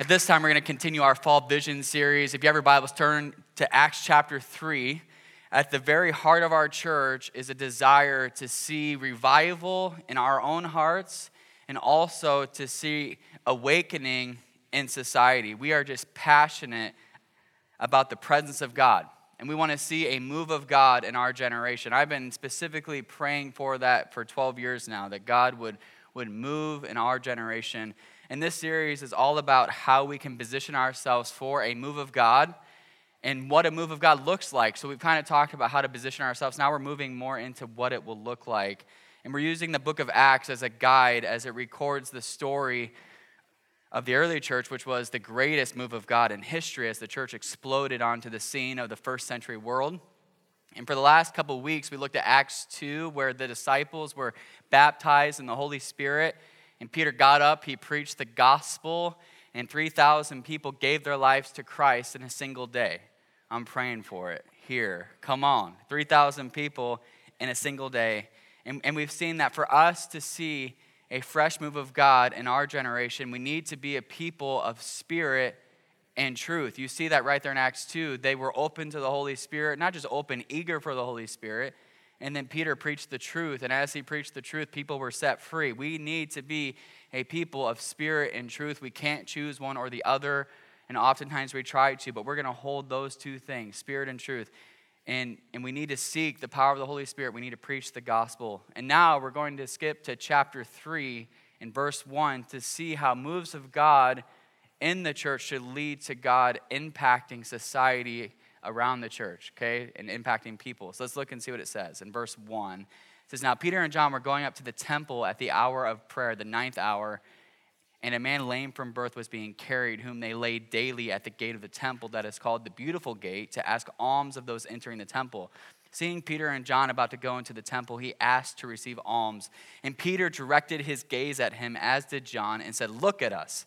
At this time, we're going to continue our Fall Vision series. If you have your Bibles, turn to Acts chapter 3. At the very heart of our church is a desire to see revival in our own hearts and also to see awakening in society. We are just passionate about the presence of God. And we want to see a move of God in our generation. I've been specifically praying for that for 12 years now, that God would, would move in our generation and this series is all about how we can position ourselves for a move of God and what a move of God looks like. So we've kind of talked about how to position ourselves. Now we're moving more into what it will look like. And we're using the book of Acts as a guide as it records the story of the early church, which was the greatest move of God in history as the church exploded onto the scene of the first century world. And for the last couple weeks, we looked at Acts 2, where the disciples were baptized in the Holy Spirit and Peter got up, he preached the gospel, and 3,000 people gave their lives to Christ in a single day. I'm praying for it here. Come on. 3,000 people in a single day. And, and we've seen that for us to see a fresh move of God in our generation, we need to be a people of spirit and truth. You see that right there in Acts 2. They were open to the Holy Spirit, not just open, eager for the Holy Spirit, and then Peter preached the truth. And as he preached the truth, people were set free. We need to be a people of spirit and truth. We can't choose one or the other. And oftentimes we try to, but we're going to hold those two things spirit and truth. And, and we need to seek the power of the Holy Spirit. We need to preach the gospel. And now we're going to skip to chapter 3 in verse 1 to see how moves of God in the church should lead to God impacting society around the church, okay, and impacting people. So let's look and see what it says in verse 1. It says, Now Peter and John were going up to the temple at the hour of prayer, the ninth hour, and a man lame from birth was being carried, whom they laid daily at the gate of the temple that is called the Beautiful Gate, to ask alms of those entering the temple. Seeing Peter and John about to go into the temple, he asked to receive alms. And Peter directed his gaze at him, as did John, and said, Look at us.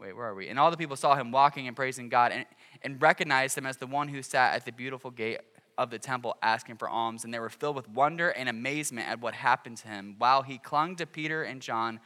wait, where are we? And all the people saw him walking and praising God and, and recognized him as the one who sat at the beautiful gate of the temple asking for alms. And they were filled with wonder and amazement at what happened to him. While he clung to Peter and John,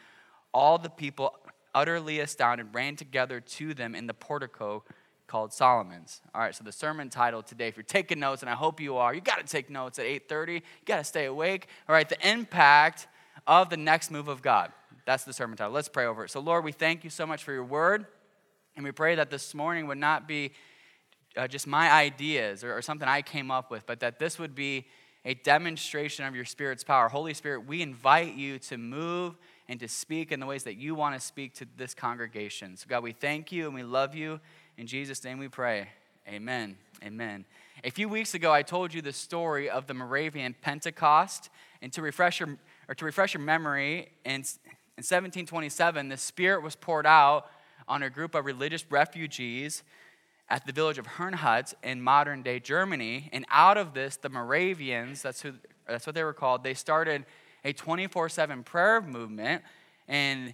all the people, utterly astounded, ran together to them in the portico called Solomon's. All right, so the sermon title today, if you're taking notes, and I hope you are, you got to take notes at 8:30. You got to stay awake. All right, the impact of the next move of God. That's the sermon title. Let's pray over it. So, Lord, we thank you so much for your word. And we pray that this morning would not be uh, just my ideas or, or something I came up with, but that this would be a demonstration of your Spirit's power. Holy Spirit, we invite you to move and to speak in the ways that you want to speak to this congregation. So, God, we thank you and we love you. In Jesus' name we pray. Amen. Amen. A few weeks ago, I told you the story of the Moravian Pentecost. And to refresh your, or to refresh your memory, in in 1727, the Spirit was poured out on a group of religious refugees at the village of Herrnhut in modern day Germany. And out of this, the Moravians, that's, who, that's what they were called, they started a 24 7 prayer movement. And,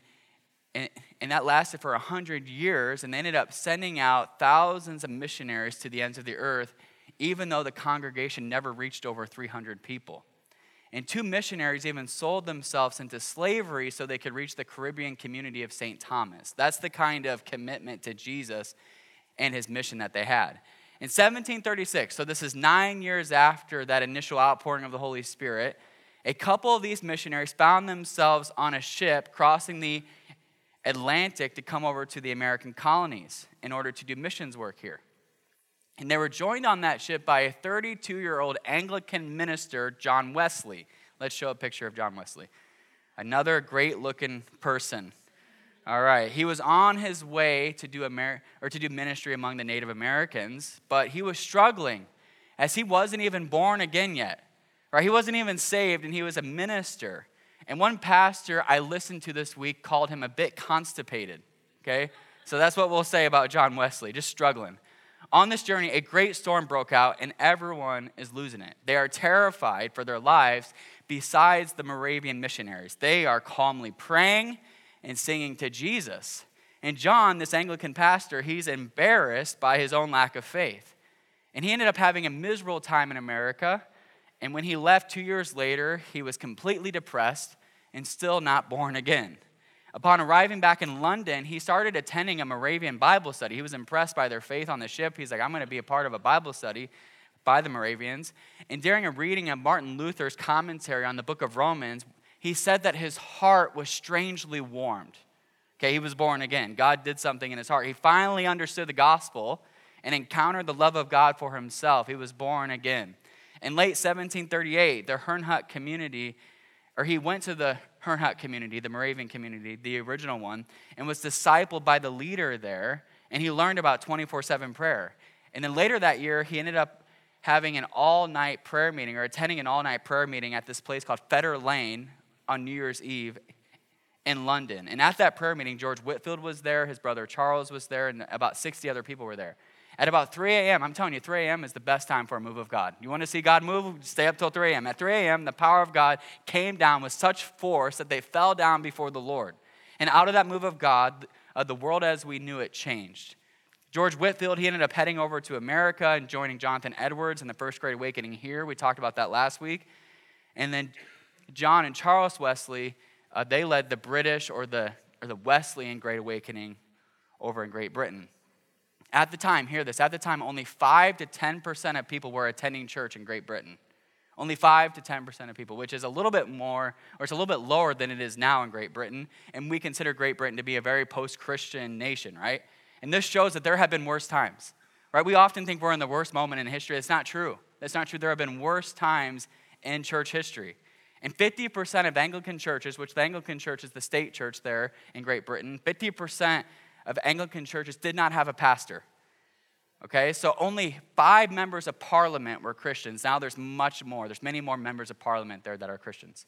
and, and that lasted for 100 years. And they ended up sending out thousands of missionaries to the ends of the earth, even though the congregation never reached over 300 people. And two missionaries even sold themselves into slavery so they could reach the Caribbean community of St. Thomas. That's the kind of commitment to Jesus and his mission that they had. In 1736, so this is nine years after that initial outpouring of the Holy Spirit, a couple of these missionaries found themselves on a ship crossing the Atlantic to come over to the American colonies in order to do missions work here. And they were joined on that ship by a 32 year old Anglican minister, John Wesley. Let's show a picture of John Wesley. Another great looking person. All right, he was on his way to do, Amer- or to do ministry among the Native Americans, but he was struggling as he wasn't even born again yet. Right? He wasn't even saved, and he was a minister. And one pastor I listened to this week called him a bit constipated. Okay? So that's what we'll say about John Wesley, just struggling. On this journey, a great storm broke out, and everyone is losing it. They are terrified for their lives, besides the Moravian missionaries. They are calmly praying and singing to Jesus. And John, this Anglican pastor, he's embarrassed by his own lack of faith. And he ended up having a miserable time in America. And when he left two years later, he was completely depressed and still not born again. Upon arriving back in London, he started attending a Moravian Bible study. He was impressed by their faith on the ship. He's like, I'm going to be a part of a Bible study by the Moravians. And during a reading of Martin Luther's commentary on the book of Romans, he said that his heart was strangely warmed. Okay, he was born again. God did something in his heart. He finally understood the gospel and encountered the love of God for himself. He was born again. In late 1738, the Herrnhut community, or he went to the Herrnhut community, the Moravian community, the original one, and was discipled by the leader there, and he learned about 24 7 prayer. And then later that year, he ended up having an all night prayer meeting or attending an all night prayer meeting at this place called Fetter Lane on New Year's Eve in London. And at that prayer meeting, George Whitefield was there, his brother Charles was there, and about 60 other people were there. At about 3 a.m., I'm telling you, 3 a.m. is the best time for a move of God. You want to see God move? Stay up till 3 a.m. At 3 a.m., the power of God came down with such force that they fell down before the Lord. And out of that move of God, uh, the world as we knew it changed. George Whitefield, he ended up heading over to America and joining Jonathan Edwards in the First Great Awakening here. We talked about that last week. And then John and Charles Wesley, uh, they led the British or the, or the Wesleyan Great Awakening over in Great Britain. At the time, hear this, at the time, only 5 to 10% of people were attending church in Great Britain. Only 5 to 10% of people, which is a little bit more, or it's a little bit lower than it is now in Great Britain. And we consider Great Britain to be a very post Christian nation, right? And this shows that there have been worse times, right? We often think we're in the worst moment in history. It's not true. That's not true. There have been worse times in church history. And 50% of Anglican churches, which the Anglican church is the state church there in Great Britain, 50% of Anglican churches did not have a pastor. Okay, so only five members of parliament were Christians. Now there's much more. There's many more members of parliament there that are Christians.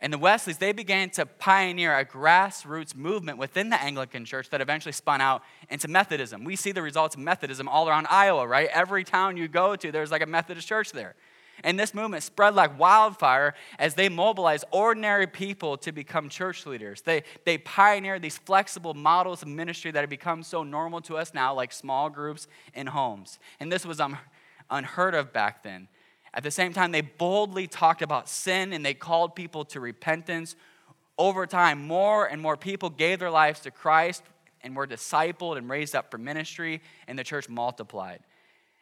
And the Wesleys, they began to pioneer a grassroots movement within the Anglican church that eventually spun out into Methodism. We see the results of Methodism all around Iowa, right? Every town you go to, there's like a Methodist church there. And this movement spread like wildfire as they mobilized ordinary people to become church leaders. They, they pioneered these flexible models of ministry that have become so normal to us now, like small groups in homes. And this was um, unheard of back then. At the same time, they boldly talked about sin and they called people to repentance. Over time, more and more people gave their lives to Christ and were discipled and raised up for ministry, and the church multiplied.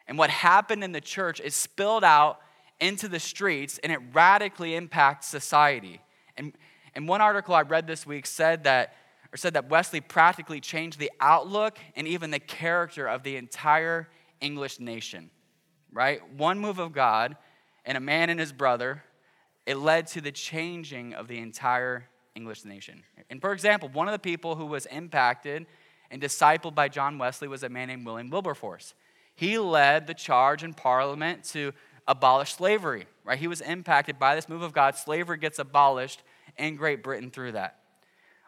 And what happened in the church is spilled out into the streets and it radically impacts society. And, and one article I read this week said that, or said that Wesley practically changed the outlook and even the character of the entire English nation, right? One move of God and a man and his brother, it led to the changing of the entire English nation. And for example, one of the people who was impacted and discipled by John Wesley was a man named William Wilberforce. He led the charge in Parliament to abolish slavery, right? He was impacted by this move of God. Slavery gets abolished in Great Britain through that.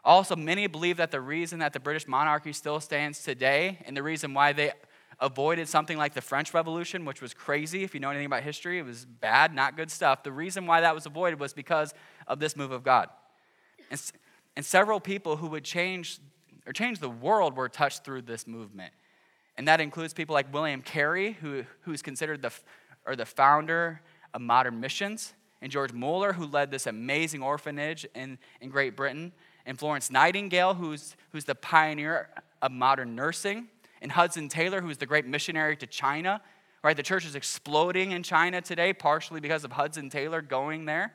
Also, many believe that the reason that the British monarchy still stands today and the reason why they avoided something like the French Revolution, which was crazy, if you know anything about history, it was bad, not good stuff. The reason why that was avoided was because of this move of God. And, and several people who would change or change the world were touched through this movement. And that includes people like William Carey, who, who's considered the or the founder of modern missions, and George Mueller, who led this amazing orphanage in, in Great Britain, and Florence Nightingale, who's, who's the pioneer of modern nursing, and Hudson Taylor, who's the great missionary to China. Right, the church is exploding in China today, partially because of Hudson Taylor going there.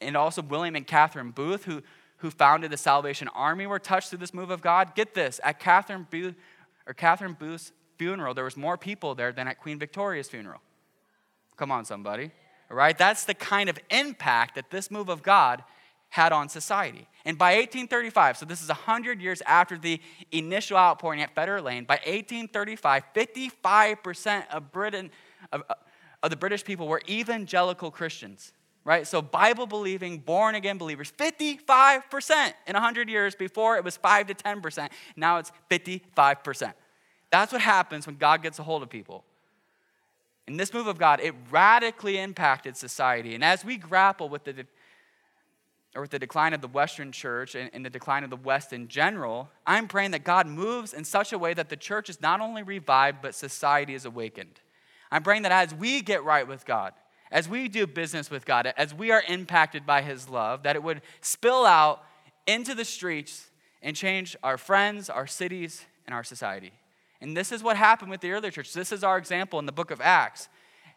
And also William and Catherine Booth, who, who founded the Salvation Army, were touched through this move of God. Get this, at Catherine Booth, or Catherine Booth's funeral, there was more people there than at Queen Victoria's funeral. Come on, somebody. Right? That's the kind of impact that this move of God had on society. And by 1835, so this is 100 years after the initial outpouring at Fetter Lane, by 1835, 55% of Britain, of, uh, of the British people were evangelical Christians, right? So, Bible believing, born again believers, 55% in 100 years. Before it was 5 to 10%. Now it's 55%. That's what happens when God gets a hold of people. In this move of God, it radically impacted society. And as we grapple with the, or with the decline of the Western church and, and the decline of the West in general, I'm praying that God moves in such a way that the church is not only revived, but society is awakened. I'm praying that as we get right with God, as we do business with God, as we are impacted by His love, that it would spill out into the streets and change our friends, our cities, and our society. And this is what happened with the early church. This is our example in the book of Acts.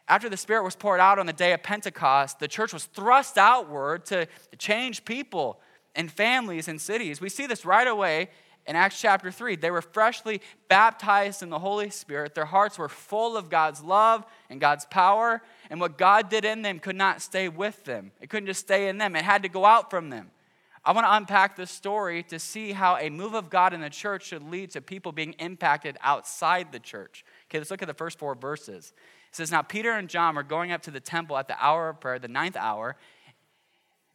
After the Spirit was poured out on the day of Pentecost, the church was thrust outward to change people and families and cities. We see this right away in Acts chapter 3. They were freshly baptized in the Holy Spirit. Their hearts were full of God's love and God's power. And what God did in them could not stay with them, it couldn't just stay in them, it had to go out from them. I want to unpack this story to see how a move of God in the church should lead to people being impacted outside the church. Okay, let's look at the first four verses. It says, Now Peter and John were going up to the temple at the hour of prayer, the ninth hour,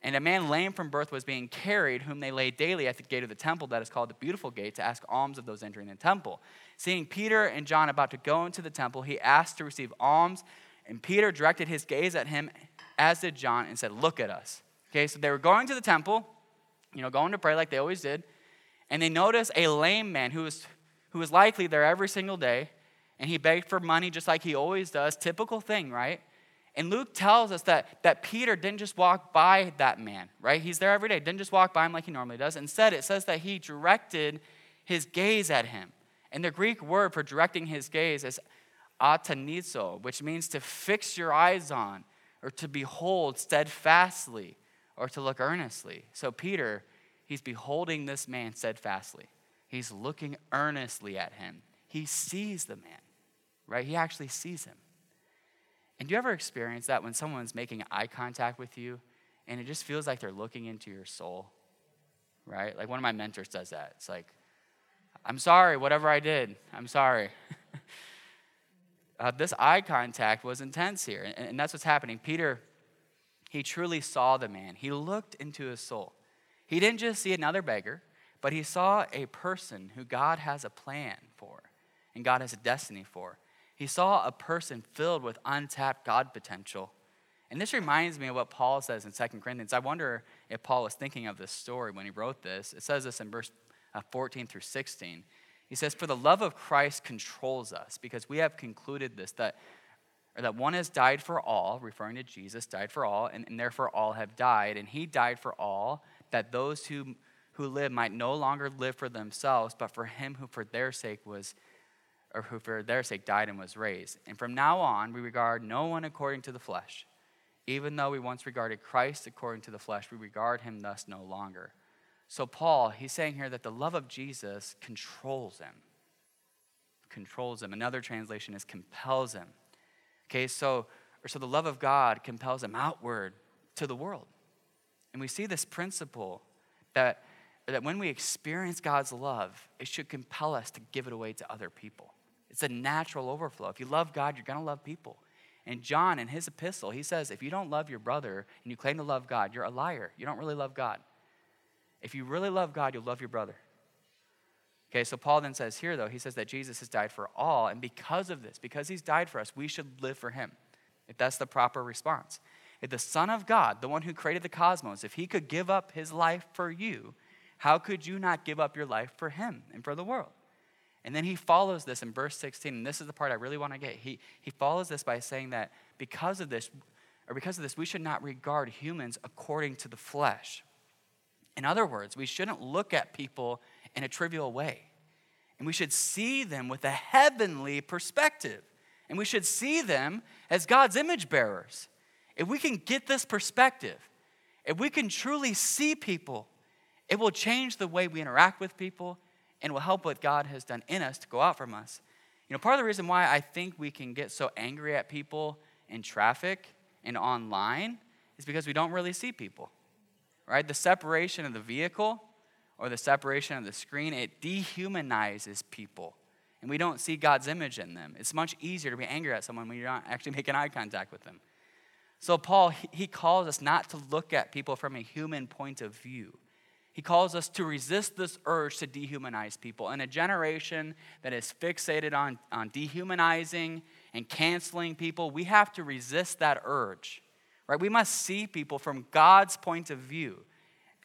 and a man lame from birth was being carried, whom they laid daily at the gate of the temple that is called the Beautiful Gate, to ask alms of those entering the temple. Seeing Peter and John about to go into the temple, he asked to receive alms, and Peter directed his gaze at him, as did John, and said, Look at us. Okay, so they were going to the temple you know, going to pray like they always did. And they notice a lame man who was, who was likely there every single day. And he begged for money just like he always does. Typical thing, right? And Luke tells us that, that Peter didn't just walk by that man, right? He's there every day, didn't just walk by him like he normally does. Instead, it says that he directed his gaze at him. And the Greek word for directing his gaze is atanizo, which means to fix your eyes on or to behold steadfastly or to look earnestly. So, Peter, he's beholding this man steadfastly. He's looking earnestly at him. He sees the man, right? He actually sees him. And do you ever experience that when someone's making eye contact with you and it just feels like they're looking into your soul, right? Like one of my mentors does that. It's like, I'm sorry, whatever I did, I'm sorry. uh, this eye contact was intense here, and, and that's what's happening. Peter he truly saw the man. He looked into his soul. He didn't just see another beggar, but he saw a person who God has a plan for and God has a destiny for. He saw a person filled with untapped God potential. And this reminds me of what Paul says in 2 Corinthians. I wonder if Paul was thinking of this story when he wrote this. It says this in verse uh, 14 through 16. He says, For the love of Christ controls us, because we have concluded this, that that one has died for all, referring to Jesus, died for all, and, and therefore all have died. And he died for all, that those who, who live might no longer live for themselves, but for him who for their sake was, or who for their sake died and was raised. And from now on, we regard no one according to the flesh. Even though we once regarded Christ according to the flesh, we regard him thus no longer. So, Paul, he's saying here that the love of Jesus controls him. Controls him. Another translation is compels him. Okay, so, or so the love of God compels him outward to the world. And we see this principle that, that when we experience God's love, it should compel us to give it away to other people. It's a natural overflow. If you love God, you're going to love people. And John, in his epistle, he says, if you don't love your brother and you claim to love God, you're a liar. You don't really love God. If you really love God, you'll love your brother. Okay, so Paul then says here, though, he says that Jesus has died for all, and because of this, because he's died for us, we should live for him. If that's the proper response. If the Son of God, the one who created the cosmos, if he could give up his life for you, how could you not give up your life for him and for the world? And then he follows this in verse 16, and this is the part I really want to get. He, he follows this by saying that because of this, or because of this, we should not regard humans according to the flesh. In other words, we shouldn't look at people in a trivial way. And we should see them with a heavenly perspective. And we should see them as God's image bearers. If we can get this perspective, if we can truly see people, it will change the way we interact with people and will help what God has done in us to go out from us. You know, part of the reason why I think we can get so angry at people in traffic and online is because we don't really see people, right? The separation of the vehicle or the separation of the screen, it dehumanizes people. And we don't see God's image in them. It's much easier to be angry at someone when you're not actually making eye contact with them. So, Paul, he calls us not to look at people from a human point of view. He calls us to resist this urge to dehumanize people. In a generation that is fixated on, on dehumanizing and canceling people, we have to resist that urge. Right? We must see people from God's point of view.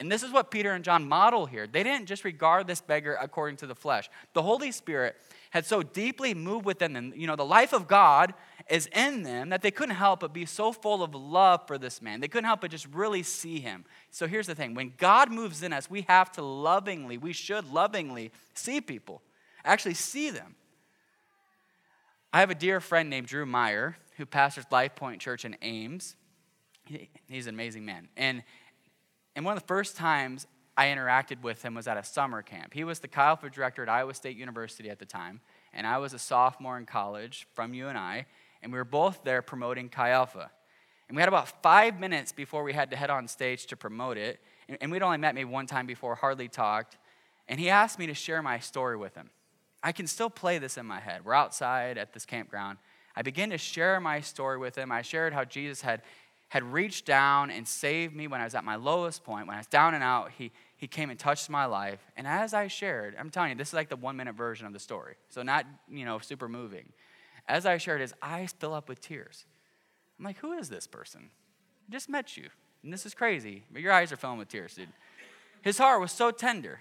And this is what Peter and John model here. They didn't just regard this beggar according to the flesh. The Holy Spirit had so deeply moved within them. You know, the life of God is in them that they couldn't help but be so full of love for this man. They couldn't help but just really see him. So here's the thing when God moves in us, we have to lovingly, we should lovingly see people, actually see them. I have a dear friend named Drew Meyer who pastors Life Point Church in Ames. He's an amazing man. And, and one of the first times I interacted with him was at a summer camp. He was the Chi Alpha director at Iowa State University at the time, and I was a sophomore in college from UNI, and I, and we were both there promoting Chi Alpha. And we had about five minutes before we had to head on stage to promote it, and, and we'd only met maybe one time before, hardly talked, and he asked me to share my story with him. I can still play this in my head. We're outside at this campground. I began to share my story with him. I shared how Jesus had had reached down and saved me when I was at my lowest point, when I was down and out. He, he came and touched my life. And as I shared, I'm telling you, this is like the one minute version of the story. So, not, you know, super moving. As I shared, his eyes fill up with tears. I'm like, who is this person? I just met you. And this is crazy, but your eyes are filling with tears, dude. His heart was so tender.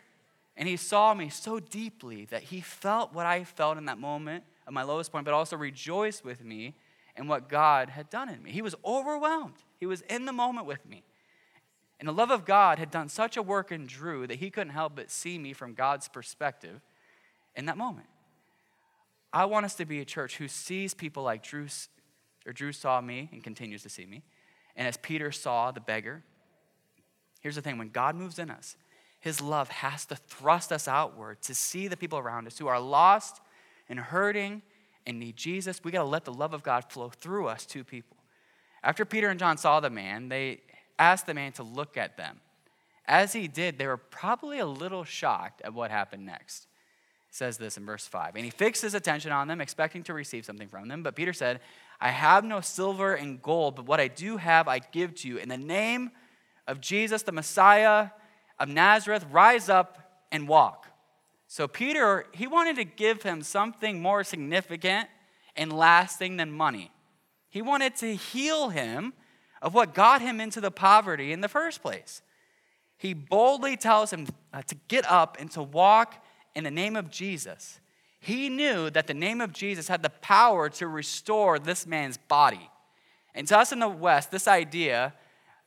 And he saw me so deeply that he felt what I felt in that moment of my lowest point, but also rejoiced with me and what God had done in me. He was overwhelmed. He was in the moment with me. And the love of God had done such a work in Drew that he couldn't help but see me from God's perspective in that moment. I want us to be a church who sees people like Drew, or Drew saw me and continues to see me. And as Peter saw the beggar, here's the thing when God moves in us, his love has to thrust us outward to see the people around us who are lost and hurting and need Jesus, we got to let the love of God flow through us to people. After Peter and John saw the man, they asked the man to look at them. As he did, they were probably a little shocked at what happened next. It says this in verse 5. And he fixed his attention on them, expecting to receive something from them. But Peter said, I have no silver and gold, but what I do have, I give to you. In the name of Jesus, the Messiah of Nazareth, rise up and walk. So Peter, he wanted to give him something more significant and lasting than money. He wanted to heal him of what got him into the poverty in the first place. He boldly tells him uh, to get up and to walk in the name of Jesus. He knew that the name of Jesus had the power to restore this man's body. And to us in the West, this idea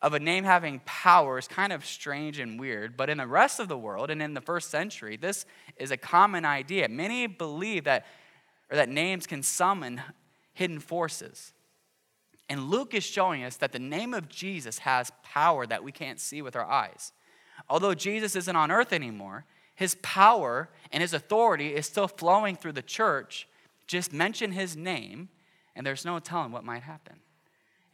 of a name having power is kind of strange and weird, but in the rest of the world and in the first century, this is a common idea. Many believe that, or that names can summon hidden forces. And Luke is showing us that the name of Jesus has power that we can't see with our eyes. Although Jesus isn't on earth anymore, his power and his authority is still flowing through the church. Just mention his name, and there's no telling what might happen.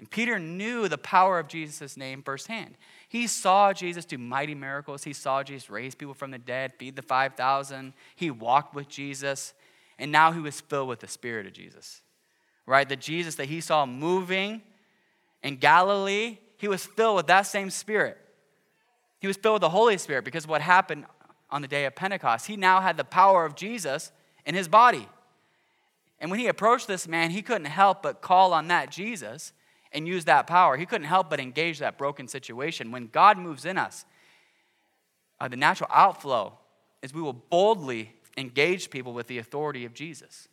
And Peter knew the power of Jesus' name firsthand. He saw Jesus do mighty miracles. He saw Jesus raise people from the dead, feed the 5,000. He walked with Jesus. And now he was filled with the Spirit of Jesus. Right? The Jesus that he saw moving in Galilee, he was filled with that same Spirit. He was filled with the Holy Spirit because what happened on the day of Pentecost. He now had the power of Jesus in his body. And when he approached this man, he couldn't help but call on that Jesus and use that power. He couldn't help but engage that broken situation. When God moves in us, uh, the natural outflow is we will boldly engage people with the authority of Jesus.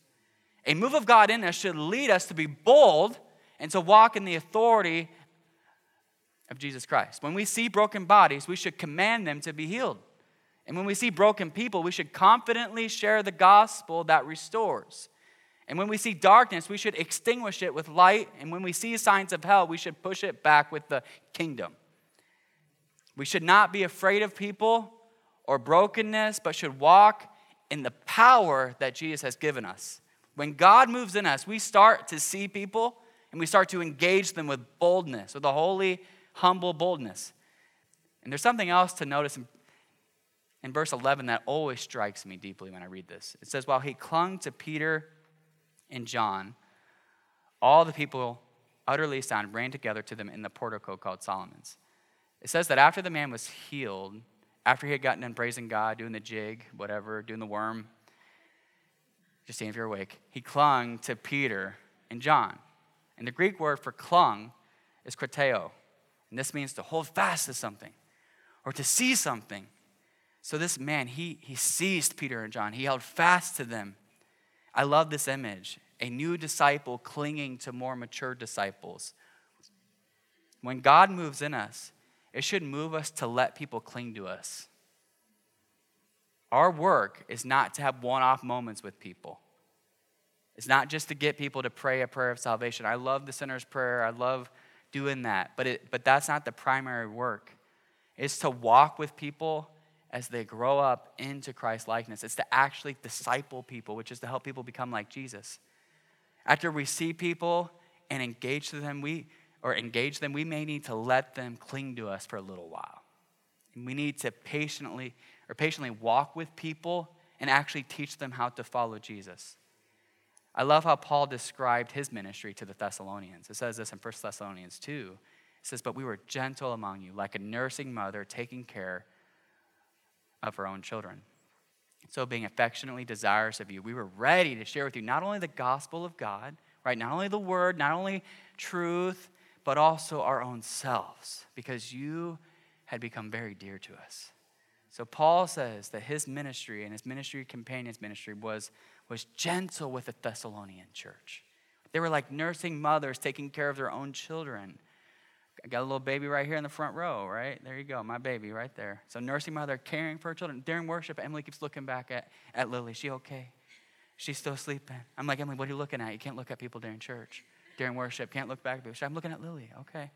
A move of God in us should lead us to be bold and to walk in the authority of Jesus Christ. When we see broken bodies, we should command them to be healed. And when we see broken people, we should confidently share the gospel that restores. And when we see darkness, we should extinguish it with light. And when we see signs of hell, we should push it back with the kingdom. We should not be afraid of people or brokenness, but should walk in the power that Jesus has given us. When God moves in us, we start to see people and we start to engage them with boldness, with a holy, humble boldness. And there's something else to notice in, in verse 11 that always strikes me deeply when I read this. It says, While he clung to Peter and John, all the people utterly astounded, ran together to them in the portico called Solomon's. It says that after the man was healed, after he had gotten done praising God, doing the jig, whatever, doing the worm, just saying if you're awake, he clung to Peter and John. And the Greek word for clung is krateo. And this means to hold fast to something or to see something. So this man, he, he seized Peter and John. He held fast to them. I love this image. A new disciple clinging to more mature disciples. When God moves in us, it should move us to let people cling to us. Our work is not to have one off moments with people. It's not just to get people to pray a prayer of salvation. I love the sinner's prayer. I love doing that. But, it, but that's not the primary work. It's to walk with people as they grow up into Christ likeness. It's to actually disciple people, which is to help people become like Jesus. After we see people and engage them, we or engage them, we may need to let them cling to us for a little while. And we need to patiently or patiently walk with people and actually teach them how to follow Jesus. I love how Paul described his ministry to the Thessalonians. It says this in 1 Thessalonians 2. It says, But we were gentle among you, like a nursing mother taking care of her own children. So, being affectionately desirous of you, we were ready to share with you not only the gospel of God, right? Not only the word, not only truth, but also our own selves, because you had become very dear to us. So Paul says that his ministry and his ministry companions' ministry was, was gentle with the Thessalonian church. They were like nursing mothers taking care of their own children. I got a little baby right here in the front row, right? There you go, my baby right there. So nursing mother caring for her children. During worship, Emily keeps looking back at, at Lily. She okay? She's still sleeping. I'm like, Emily, what are you looking at? You can't look at people during church, during worship. Can't look back at people. I'm looking at Lily. Okay.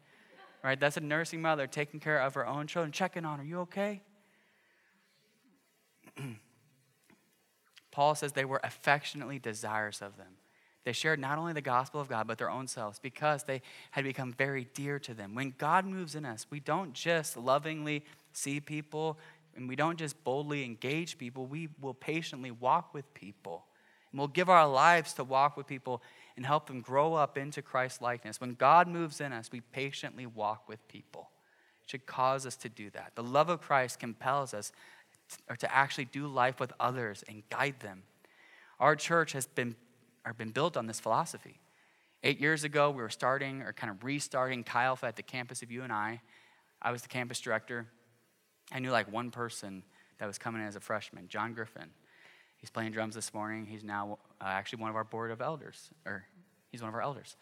Right? That's a nursing mother taking care of her own children, checking on her. You okay? Paul says they were affectionately desirous of them. They shared not only the gospel of God, but their own selves because they had become very dear to them. When God moves in us, we don't just lovingly see people and we don't just boldly engage people, we will patiently walk with people. And we'll give our lives to walk with people and help them grow up into Christ likeness. When God moves in us, we patiently walk with people. It should cause us to do that. The love of Christ compels us or to actually do life with others and guide them. Our church has been, or been built on this philosophy. Eight years ago, we were starting or kind of restarting Chi Alpha at the campus of UNI. I was the campus director. I knew like one person that was coming in as a freshman, John Griffin. He's playing drums this morning. He's now uh, actually one of our board of elders, or he's one of our elders.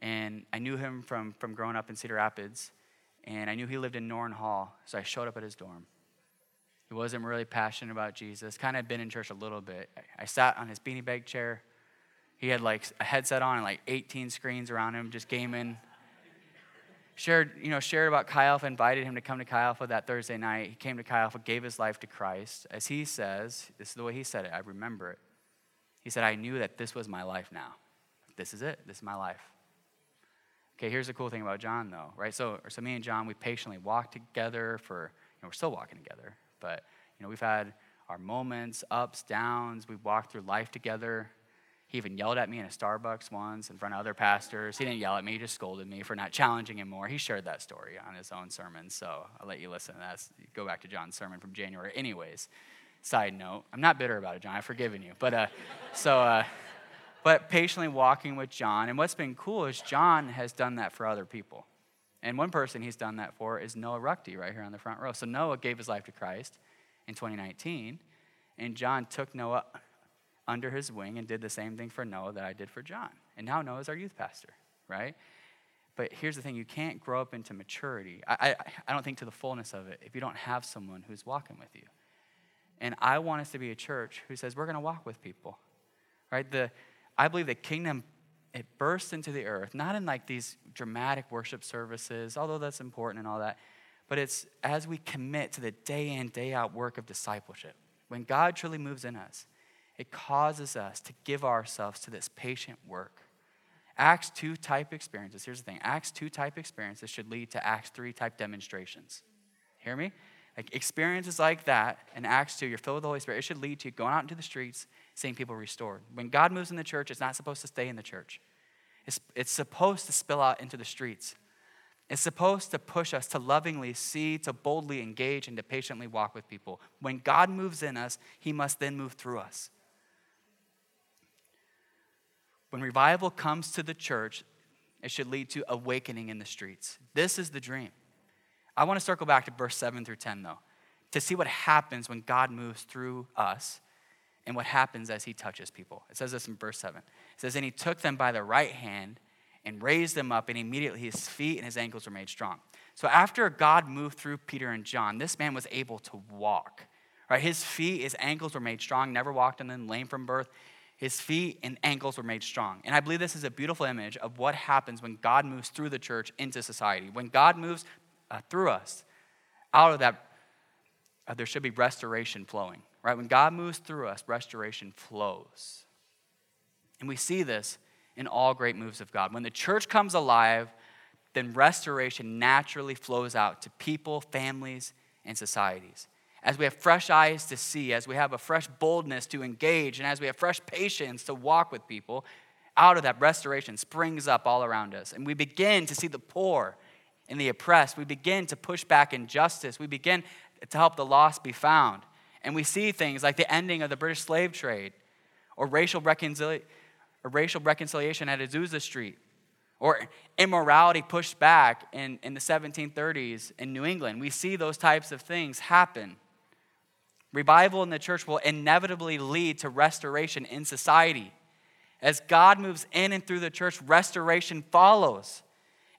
And I knew him from, from growing up in Cedar Rapids, and I knew he lived in Norton Hall, so I showed up at his dorm. He wasn't really passionate about Jesus. Kind of been in church a little bit. I sat on his beanie bag chair. He had like a headset on and like 18 screens around him, just gaming. Shared, you know, shared about Chi Alpha, invited him to come to Chi Alpha that Thursday night. He came to Chi Alpha, gave his life to Christ. As he says, this is the way he said it, I remember it. He said, I knew that this was my life now. This is it. This is my life. Okay, here's the cool thing about John, though, right? So, so me and John, we patiently walked together for, you know, we're still walking together but, you know, we've had our moments, ups, downs. We've walked through life together. He even yelled at me in a Starbucks once in front of other pastors. He didn't yell at me, he just scolded me for not challenging him more. He shared that story on his own sermon, so I'll let you listen to that. Go back to John's sermon from January. Anyways, side note, I'm not bitter about it, John. I've forgiven you. But, uh, so, uh, but patiently walking with John. And what's been cool is John has done that for other people. And one person he's done that for is Noah Ruckty right here on the front row. So Noah gave his life to Christ in 2019, and John took Noah under his wing and did the same thing for Noah that I did for John. And now Noah's our youth pastor, right? But here's the thing you can't grow up into maturity. I, I, I don't think to the fullness of it if you don't have someone who's walking with you. And I want us to be a church who says we're going to walk with people, right? The, I believe the kingdom it bursts into the earth, not in like these dramatic worship services, although that's important and all that, but it's as we commit to the day in, day out work of discipleship. When God truly moves in us, it causes us to give ourselves to this patient work. Acts 2 type experiences, here's the thing Acts 2 type experiences should lead to Acts 3 type demonstrations. Hear me? Like experiences like that in Acts 2, you're filled with the Holy Spirit, it should lead to going out into the streets, seeing people restored. When God moves in the church, it's not supposed to stay in the church. It's, it's supposed to spill out into the streets. It's supposed to push us to lovingly see, to boldly engage, and to patiently walk with people. When God moves in us, He must then move through us. When revival comes to the church, it should lead to awakening in the streets. This is the dream. I want to circle back to verse 7 through 10, though, to see what happens when God moves through us and what happens as he touches people. It says this in verse 7. It says, And he took them by the right hand and raised them up, and immediately his feet and his ankles were made strong. So after God moved through Peter and John, this man was able to walk. Right? His feet, his ankles were made strong, never walked on them, lame from birth. His feet and ankles were made strong. And I believe this is a beautiful image of what happens when God moves through the church into society. When God moves uh, through us, out of that, uh, there should be restoration flowing. Right? When God moves through us, restoration flows. And we see this in all great moves of God. When the church comes alive, then restoration naturally flows out to people, families, and societies. As we have fresh eyes to see, as we have a fresh boldness to engage, and as we have fresh patience to walk with people, out of that restoration springs up all around us. And we begin to see the poor and the oppressed. We begin to push back injustice. We begin to help the lost be found. And we see things like the ending of the British slave trade or racial, reconcili- or racial reconciliation at Azusa Street or immorality pushed back in, in the 1730s in New England. We see those types of things happen. Revival in the church will inevitably lead to restoration in society. As God moves in and through the church, restoration follows.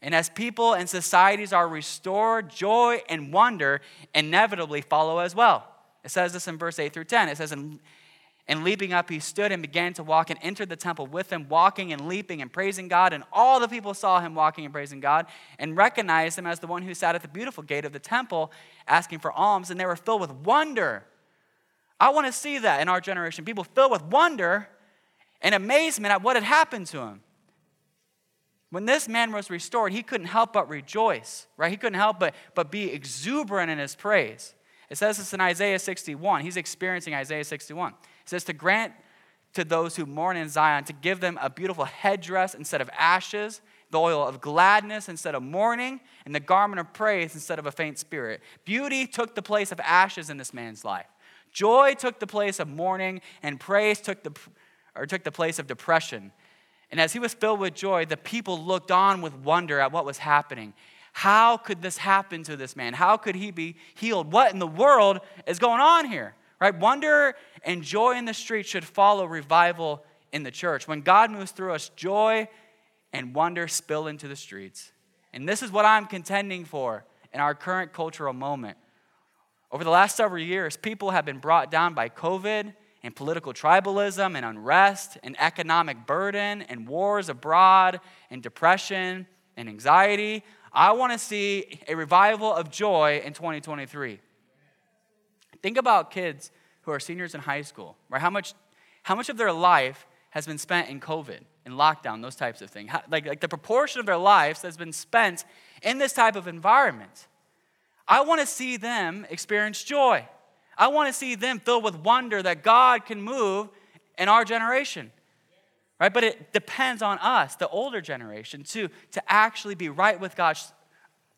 And as people and societies are restored, joy and wonder inevitably follow as well. It says this in verse 8 through 10. It says, and, leaping up, he stood and began to walk and entered the temple with them, walking and leaping and praising God. And all the people saw him walking and praising God and recognized him as the one who sat at the beautiful gate of the temple asking for alms. And they were filled with wonder. I want to see that in our generation. People filled with wonder and amazement at what had happened to him. When this man was restored, he couldn't help but rejoice, right? He couldn't help but, but be exuberant in his praise. It says this in Isaiah 61. He's experiencing Isaiah 61. It says, To grant to those who mourn in Zion, to give them a beautiful headdress instead of ashes, the oil of gladness instead of mourning, and the garment of praise instead of a faint spirit. Beauty took the place of ashes in this man's life. Joy took the place of mourning, and praise took the, or took the place of depression. And as he was filled with joy, the people looked on with wonder at what was happening. How could this happen to this man? How could he be healed? What in the world is going on here? Right? Wonder and joy in the street should follow revival in the church. When God moves through us, joy and wonder spill into the streets. And this is what I'm contending for in our current cultural moment. Over the last several years, people have been brought down by COVID and political tribalism and unrest and economic burden and wars abroad and depression and anxiety. I want to see a revival of joy in 2023. Think about kids who are seniors in high school, right? How much, how much of their life has been spent in COVID, in lockdown, those types of things? How, like, like the proportion of their lives has been spent in this type of environment. I want to see them experience joy. I want to see them filled with wonder that God can move in our generation. Right? But it depends on us, the older generation, too, to actually be right with God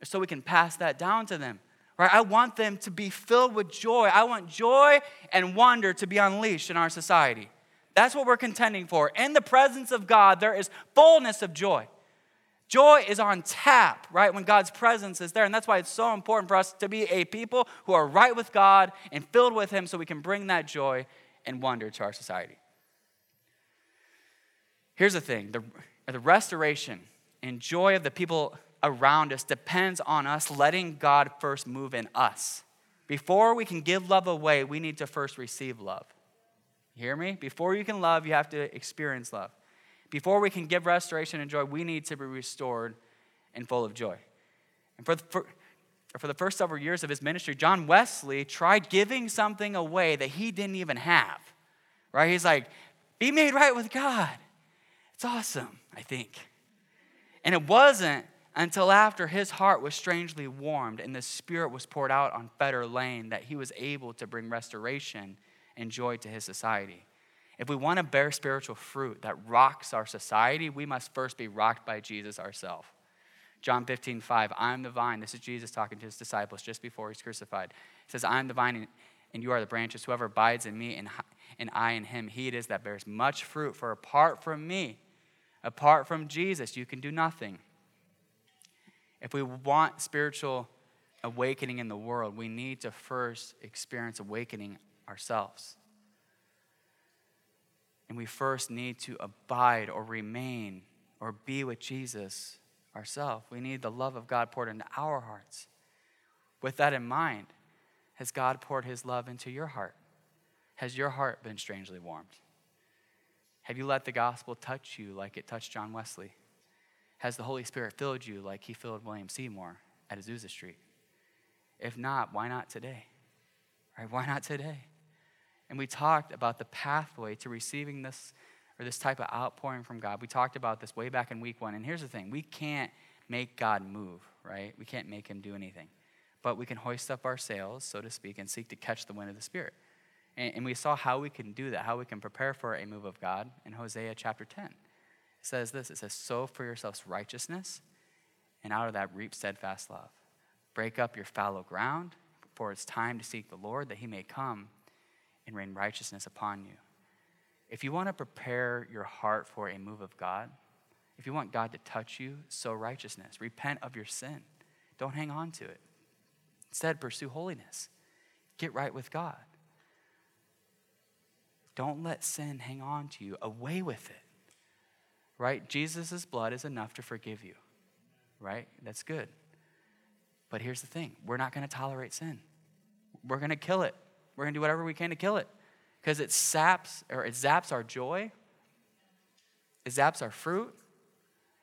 so we can pass that down to them. Right? I want them to be filled with joy. I want joy and wonder to be unleashed in our society. That's what we're contending for. In the presence of God, there is fullness of joy. Joy is on tap, right, when God's presence is there. And that's why it's so important for us to be a people who are right with God and filled with Him so we can bring that joy and wonder to our society. Here's the thing the, the restoration and joy of the people around us depends on us letting God first move in us. Before we can give love away, we need to first receive love. You hear me? Before you can love, you have to experience love. Before we can give restoration and joy, we need to be restored and full of joy. And for the, for, for the first several years of his ministry, John Wesley tried giving something away that he didn't even have. Right? He's like, be made right with God. It's awesome, I think. And it wasn't until after his heart was strangely warmed and the Spirit was poured out on Fetter Lane that he was able to bring restoration and joy to his society. If we want to bear spiritual fruit that rocks our society, we must first be rocked by Jesus ourselves. John 15, 5, I am the vine. This is Jesus talking to his disciples just before he's crucified. He says, I am the vine and you are the branches. Whoever abides in me and, and I in him, he it is that bears much fruit. For apart from me, apart from Jesus, you can do nothing. If we want spiritual awakening in the world, we need to first experience awakening ourselves. And we first need to abide or remain or be with Jesus ourselves. We need the love of God poured into our hearts. With that in mind, has God poured his love into your heart? Has your heart been strangely warmed? Have you let the gospel touch you like it touched John Wesley? Has the Holy Spirit filled you like he filled William Seymour at Azusa Street? If not, why not today? Right? Why not today? And we talked about the pathway to receiving this or this type of outpouring from God. We talked about this way back in week one. And here's the thing we can't make God move, right? We can't make him do anything. But we can hoist up our sails, so to speak, and seek to catch the wind of the Spirit. And, and we saw how we can do that, how we can prepare for a move of God in Hosea chapter 10. It says this it says, Sow for yourselves righteousness, and out of that reap steadfast love. Break up your fallow ground, for it's time to seek the Lord, that he may come and rain righteousness upon you. If you want to prepare your heart for a move of God, if you want God to touch you, sow righteousness. Repent of your sin. Don't hang on to it. Instead, pursue holiness. Get right with God. Don't let sin hang on to you. Away with it. Right? Jesus' blood is enough to forgive you. Right? That's good. But here's the thing we're not going to tolerate sin, we're going to kill it. We're going to do whatever we can to kill it because it saps or it zaps our joy, it zaps our fruit,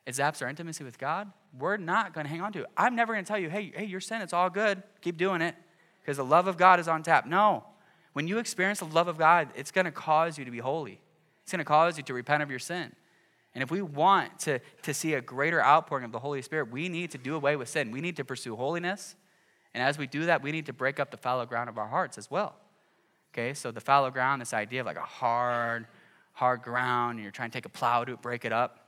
it zaps our intimacy with God. We're not going to hang on to it. I'm never going to tell you, hey, hey, your sin, it's all good. Keep doing it because the love of God is on tap. No. When you experience the love of God, it's going to cause you to be holy. It's going to cause you to repent of your sin. And if we want to, to see a greater outpouring of the Holy Spirit, we need to do away with sin. We need to pursue holiness. And as we do that, we need to break up the fallow ground of our hearts as well. Okay, so the fallow ground, this idea of like a hard, hard ground, and you're trying to take a plow to break it up,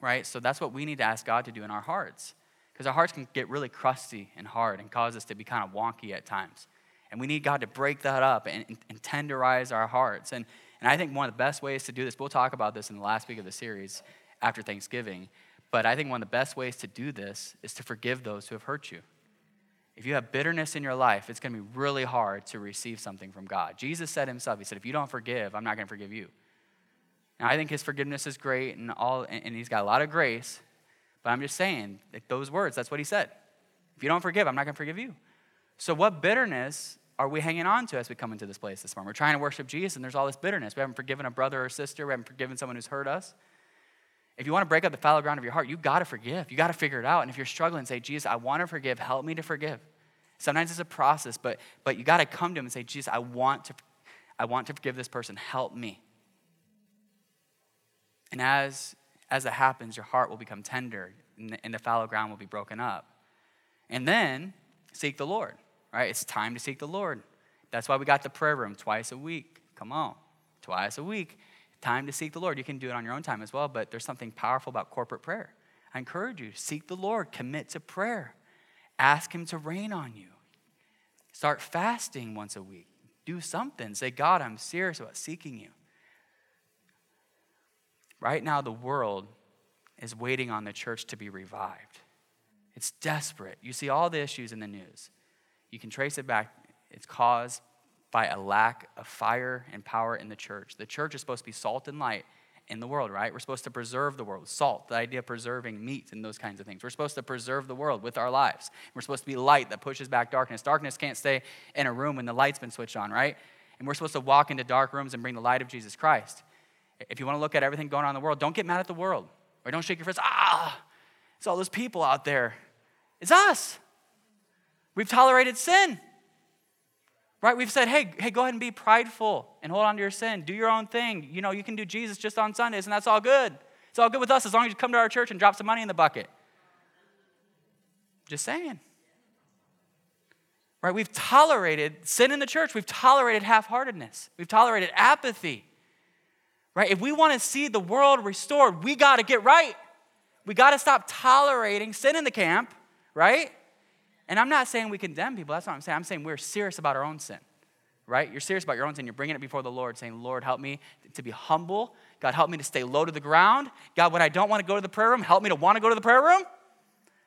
right? So that's what we need to ask God to do in our hearts. Because our hearts can get really crusty and hard and cause us to be kind of wonky at times. And we need God to break that up and, and tenderize our hearts. And, and I think one of the best ways to do this, we'll talk about this in the last week of the series after Thanksgiving, but I think one of the best ways to do this is to forgive those who have hurt you. If you have bitterness in your life, it's going to be really hard to receive something from God. Jesus said himself, He said, If you don't forgive, I'm not going to forgive you. Now, I think His forgiveness is great and, all, and He's got a lot of grace, but I'm just saying, those words, that's what He said. If you don't forgive, I'm not going to forgive you. So, what bitterness are we hanging on to as we come into this place this morning? We're trying to worship Jesus, and there's all this bitterness. We haven't forgiven a brother or sister, we haven't forgiven someone who's hurt us. If you want to break up the fallow ground of your heart, you got to forgive. You got to figure it out. And if you're struggling, say, Jesus, I want to forgive. Help me to forgive. Sometimes it's a process, but, but you got to come to him and say, Jesus, I want, to, I want to forgive this person. Help me. And as, as that happens, your heart will become tender and the, and the fallow ground will be broken up. And then seek the Lord, right? It's time to seek the Lord. That's why we got the prayer room twice a week. Come on, twice a week time to seek the Lord. You can do it on your own time as well, but there's something powerful about corporate prayer. I encourage you, seek the Lord, commit to prayer, ask Him to rain on you. Start fasting once a week. Do something. Say, God, I'm serious about seeking you. Right now, the world is waiting on the church to be revived. It's desperate. You see all the issues in the news. You can trace it back. It's caused by a lack of fire and power in the church. The church is supposed to be salt and light in the world, right? We're supposed to preserve the world. Salt, the idea of preserving meat and those kinds of things. We're supposed to preserve the world with our lives. We're supposed to be light that pushes back darkness. Darkness can't stay in a room when the light's been switched on, right? And we're supposed to walk into dark rooms and bring the light of Jesus Christ. If you want to look at everything going on in the world, don't get mad at the world. Or don't shake your fist, ah, it's all those people out there. It's us. We've tolerated sin. Right? We've said, hey, hey, go ahead and be prideful and hold on to your sin. Do your own thing. You know, you can do Jesus just on Sundays, and that's all good. It's all good with us as long as you come to our church and drop some money in the bucket. Just saying. Right? We've tolerated sin in the church. We've tolerated half heartedness. We've tolerated apathy. Right? If we want to see the world restored, we got to get right. We got to stop tolerating sin in the camp, right? And I'm not saying we condemn people. That's what I'm saying. I'm saying we're serious about our own sin, right? You're serious about your own sin. You're bringing it before the Lord, saying, Lord, help me to be humble. God, help me to stay low to the ground. God, when I don't want to go to the prayer room, help me to want to go to the prayer room,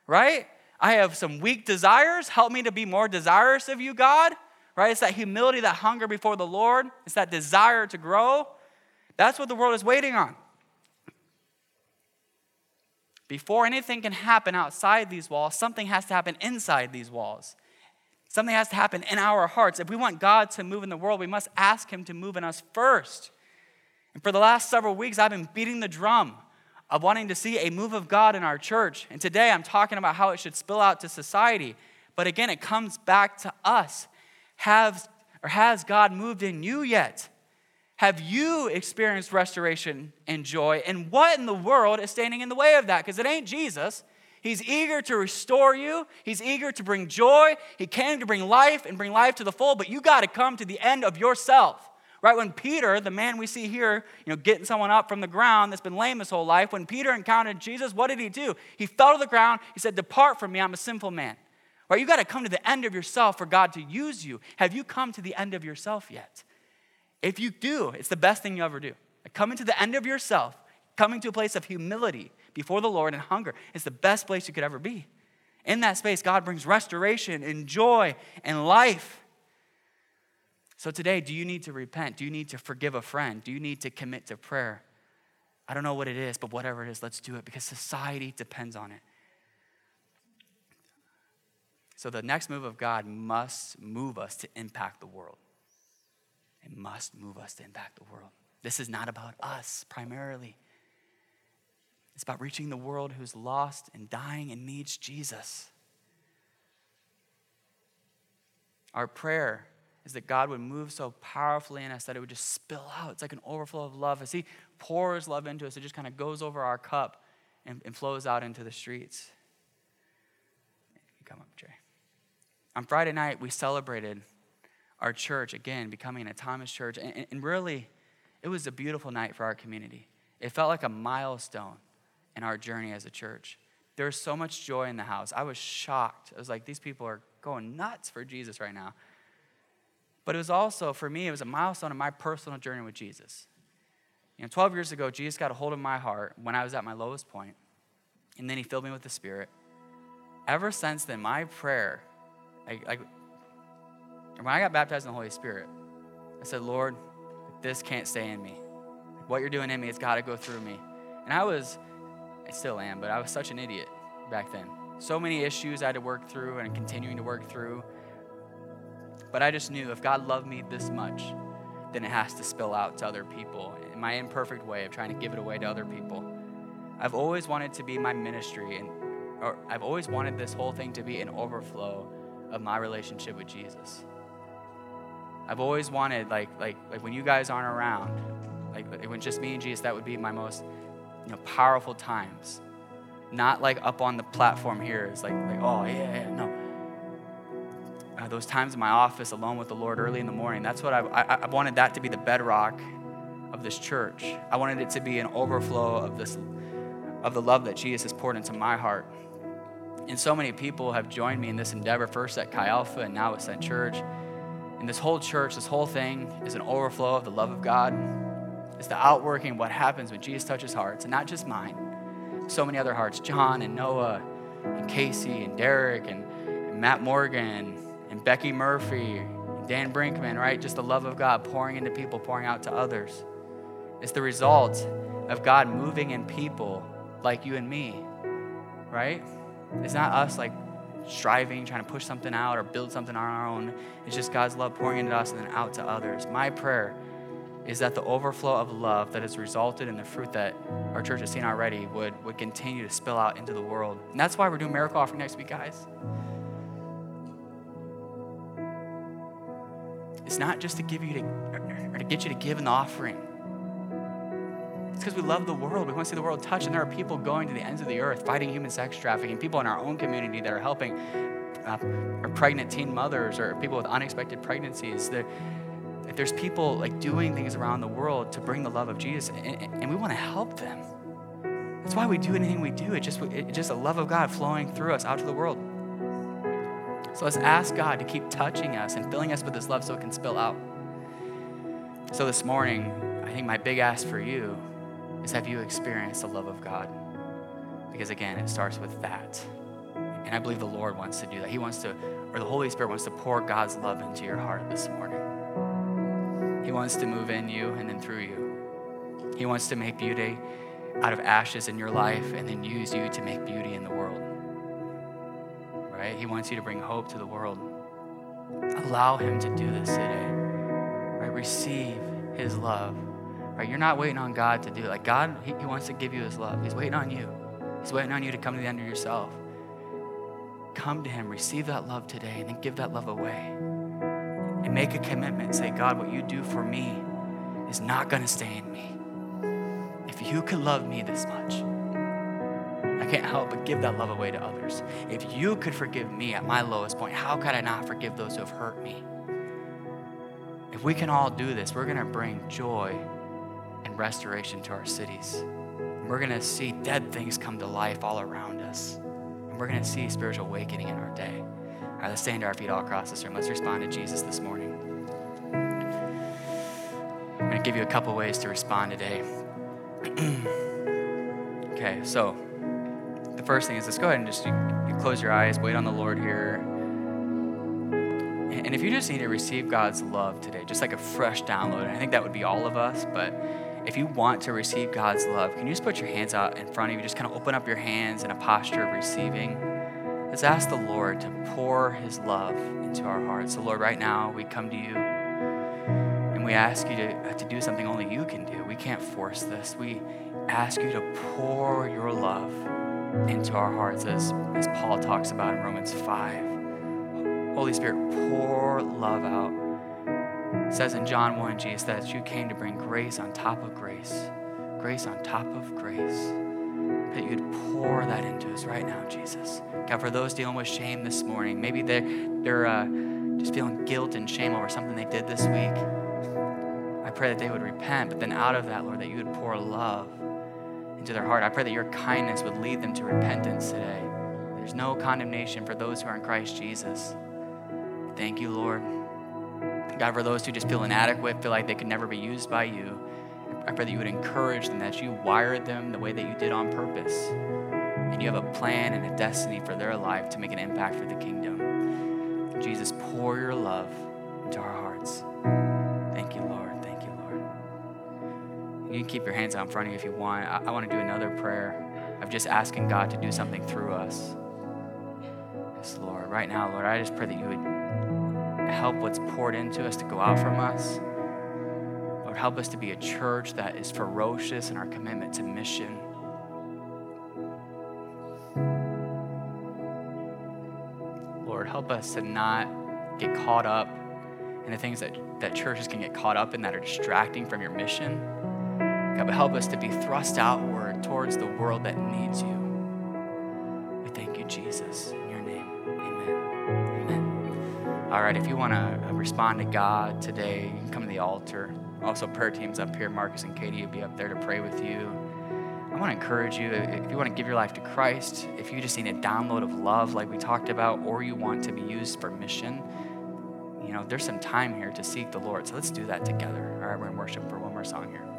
right? I have some weak desires. Help me to be more desirous of you, God, right? It's that humility, that hunger before the Lord. It's that desire to grow. That's what the world is waiting on. Before anything can happen outside these walls, something has to happen inside these walls. Something has to happen in our hearts. If we want God to move in the world, we must ask Him to move in us first. And for the last several weeks, I've been beating the drum of wanting to see a move of God in our church. And today I'm talking about how it should spill out to society. But again, it comes back to us. Have, or has God moved in you yet? Have you experienced restoration and joy? And what in the world is standing in the way of that? Because it ain't Jesus. He's eager to restore you. He's eager to bring joy. He came to bring life and bring life to the full, but you got to come to the end of yourself. Right when Peter, the man we see here, you know, getting someone up from the ground that's been lame his whole life, when Peter encountered Jesus, what did he do? He fell to the ground. He said, "Depart from me, I'm a sinful man." Right? You got to come to the end of yourself for God to use you. Have you come to the end of yourself yet? If you do, it's the best thing you ever do. Coming to the end of yourself, coming to a place of humility before the Lord and hunger, it's the best place you could ever be. In that space, God brings restoration and joy and life. So today, do you need to repent? Do you need to forgive a friend? Do you need to commit to prayer? I don't know what it is, but whatever it is, let's do it because society depends on it. So the next move of God must move us to impact the world. It must move us to impact the world. This is not about us primarily. It's about reaching the world who's lost and dying and needs Jesus. Our prayer is that God would move so powerfully in us that it would just spill out. It's like an overflow of love. As He pours love into us, it just kind of goes over our cup and, and flows out into the streets. Come up, Jay. On Friday night, we celebrated our church, again, becoming a Thomas church. And, and really, it was a beautiful night for our community. It felt like a milestone in our journey as a church. There was so much joy in the house. I was shocked. I was like, these people are going nuts for Jesus right now. But it was also, for me, it was a milestone in my personal journey with Jesus. You know, 12 years ago, Jesus got a hold of my heart when I was at my lowest point, and then he filled me with the Spirit. Ever since then, my prayer, like, like and when I got baptized in the Holy Spirit, I said, Lord, this can't stay in me. What you're doing in me, it's got to go through me. And I was, I still am, but I was such an idiot back then. So many issues I had to work through and continuing to work through. But I just knew if God loved me this much, then it has to spill out to other people in my imperfect way of trying to give it away to other people. I've always wanted to be my ministry, and or I've always wanted this whole thing to be an overflow of my relationship with Jesus. I've always wanted, like, like, like when you guys aren't around, like when just me and Jesus, that would be my most, you know, powerful times. Not like up on the platform here. It's like, like oh yeah, yeah, no. Uh, those times in my office alone with the Lord early in the morning. That's what I, I, I wanted that to be the bedrock of this church. I wanted it to be an overflow of this, of the love that Jesus has poured into my heart. And so many people have joined me in this endeavor, first at Chi Alpha and now at Sent Church. And this whole church, this whole thing is an overflow of the love of God. It's the outworking of what happens when Jesus touches hearts, and not just mine. So many other hearts John and Noah and Casey and Derek and, and Matt Morgan and Becky Murphy and Dan Brinkman, right? Just the love of God pouring into people, pouring out to others. It's the result of God moving in people like you and me, right? It's not us like striving, trying to push something out or build something on our own. It's just God's love pouring into us and then out to others. My prayer is that the overflow of love that has resulted in the fruit that our church has seen already would, would continue to spill out into the world. And that's why we're doing Miracle Offering next week, guys. It's not just to give you to, or to get you to give an offering. It's because we love the world. We want to see the world touched, and there are people going to the ends of the earth fighting human sex trafficking, people in our own community that are helping uh, pregnant teen mothers or people with unexpected pregnancies. They're, there's people like doing things around the world to bring the love of Jesus, and, and we want to help them. That's why we do anything we do. It's just, it's just a love of God flowing through us out to the world. So let's ask God to keep touching us and filling us with His love so it can spill out. So this morning, I think my big ask for you is have you experienced the love of God? Because again, it starts with that. And I believe the Lord wants to do that. He wants to, or the Holy Spirit wants to pour God's love into your heart this morning. He wants to move in you and then through you. He wants to make beauty out of ashes in your life and then use you to make beauty in the world. Right? He wants you to bring hope to the world. Allow Him to do this today. Right? Receive His love. Right? You're not waiting on God to do it. Like God, he, he wants to give you His love. He's waiting on you. He's waiting on you to come to the end of yourself. Come to Him, receive that love today, and then give that love away. And make a commitment. Say, God, what you do for me is not to stay in me. If you could love me this much, I can't help but give that love away to others. If you could forgive me at my lowest point, how could I not forgive those who have hurt me? If we can all do this, we're going to bring joy restoration to our cities. We're going to see dead things come to life all around us. And we're going to see spiritual awakening in our day. All right, let's stand to our feet all across this room. Let's respond to Jesus this morning. I'm going to give you a couple ways to respond today. okay, so the first thing is let's go ahead and just you, you close your eyes, wait on the Lord here. And if you just need to receive God's love today, just like a fresh download, I think that would be all of us, but if you want to receive God's love, can you just put your hands out in front of you? Just kind of open up your hands in a posture of receiving. Let's ask the Lord to pour His love into our hearts. So, Lord, right now we come to you and we ask you to, uh, to do something only you can do. We can't force this. We ask you to pour your love into our hearts, as, as Paul talks about in Romans 5. Holy Spirit, pour love out says in John 1, Jesus, that you came to bring grace on top of grace, grace on top of grace. That you'd pour that into us right now, Jesus. God, for those dealing with shame this morning, maybe they're, they're uh, just feeling guilt and shame over something they did this week. I pray that they would repent, but then out of that, Lord, that you would pour love into their heart. I pray that your kindness would lead them to repentance today. There's no condemnation for those who are in Christ Jesus. Thank you, Lord. God, for those who just feel inadequate, feel like they could never be used by you, I pray that you would encourage them, that you wired them the way that you did on purpose. And you have a plan and a destiny for their life to make an impact for the kingdom. Jesus, pour your love into our hearts. Thank you, Lord. Thank you, Lord. You can keep your hands out in front of you if you want. I, I want to do another prayer of just asking God to do something through us. Yes, Lord. Right now, Lord, I just pray that you would help what's poured into us to go out from us. Lord, help us to be a church that is ferocious in our commitment to mission. Lord, help us to not get caught up in the things that, that churches can get caught up in that are distracting from your mission. God, but help us to be thrust outward towards the world that needs you. We thank you, Jesus. All right, if you want to respond to God today, you can come to the altar. Also, prayer team's up here. Marcus and Katie will be up there to pray with you. I want to encourage you if you want to give your life to Christ, if you just need a download of love, like we talked about, or you want to be used for mission, you know, there's some time here to seek the Lord. So let's do that together. All right, we're to worship for one more song here.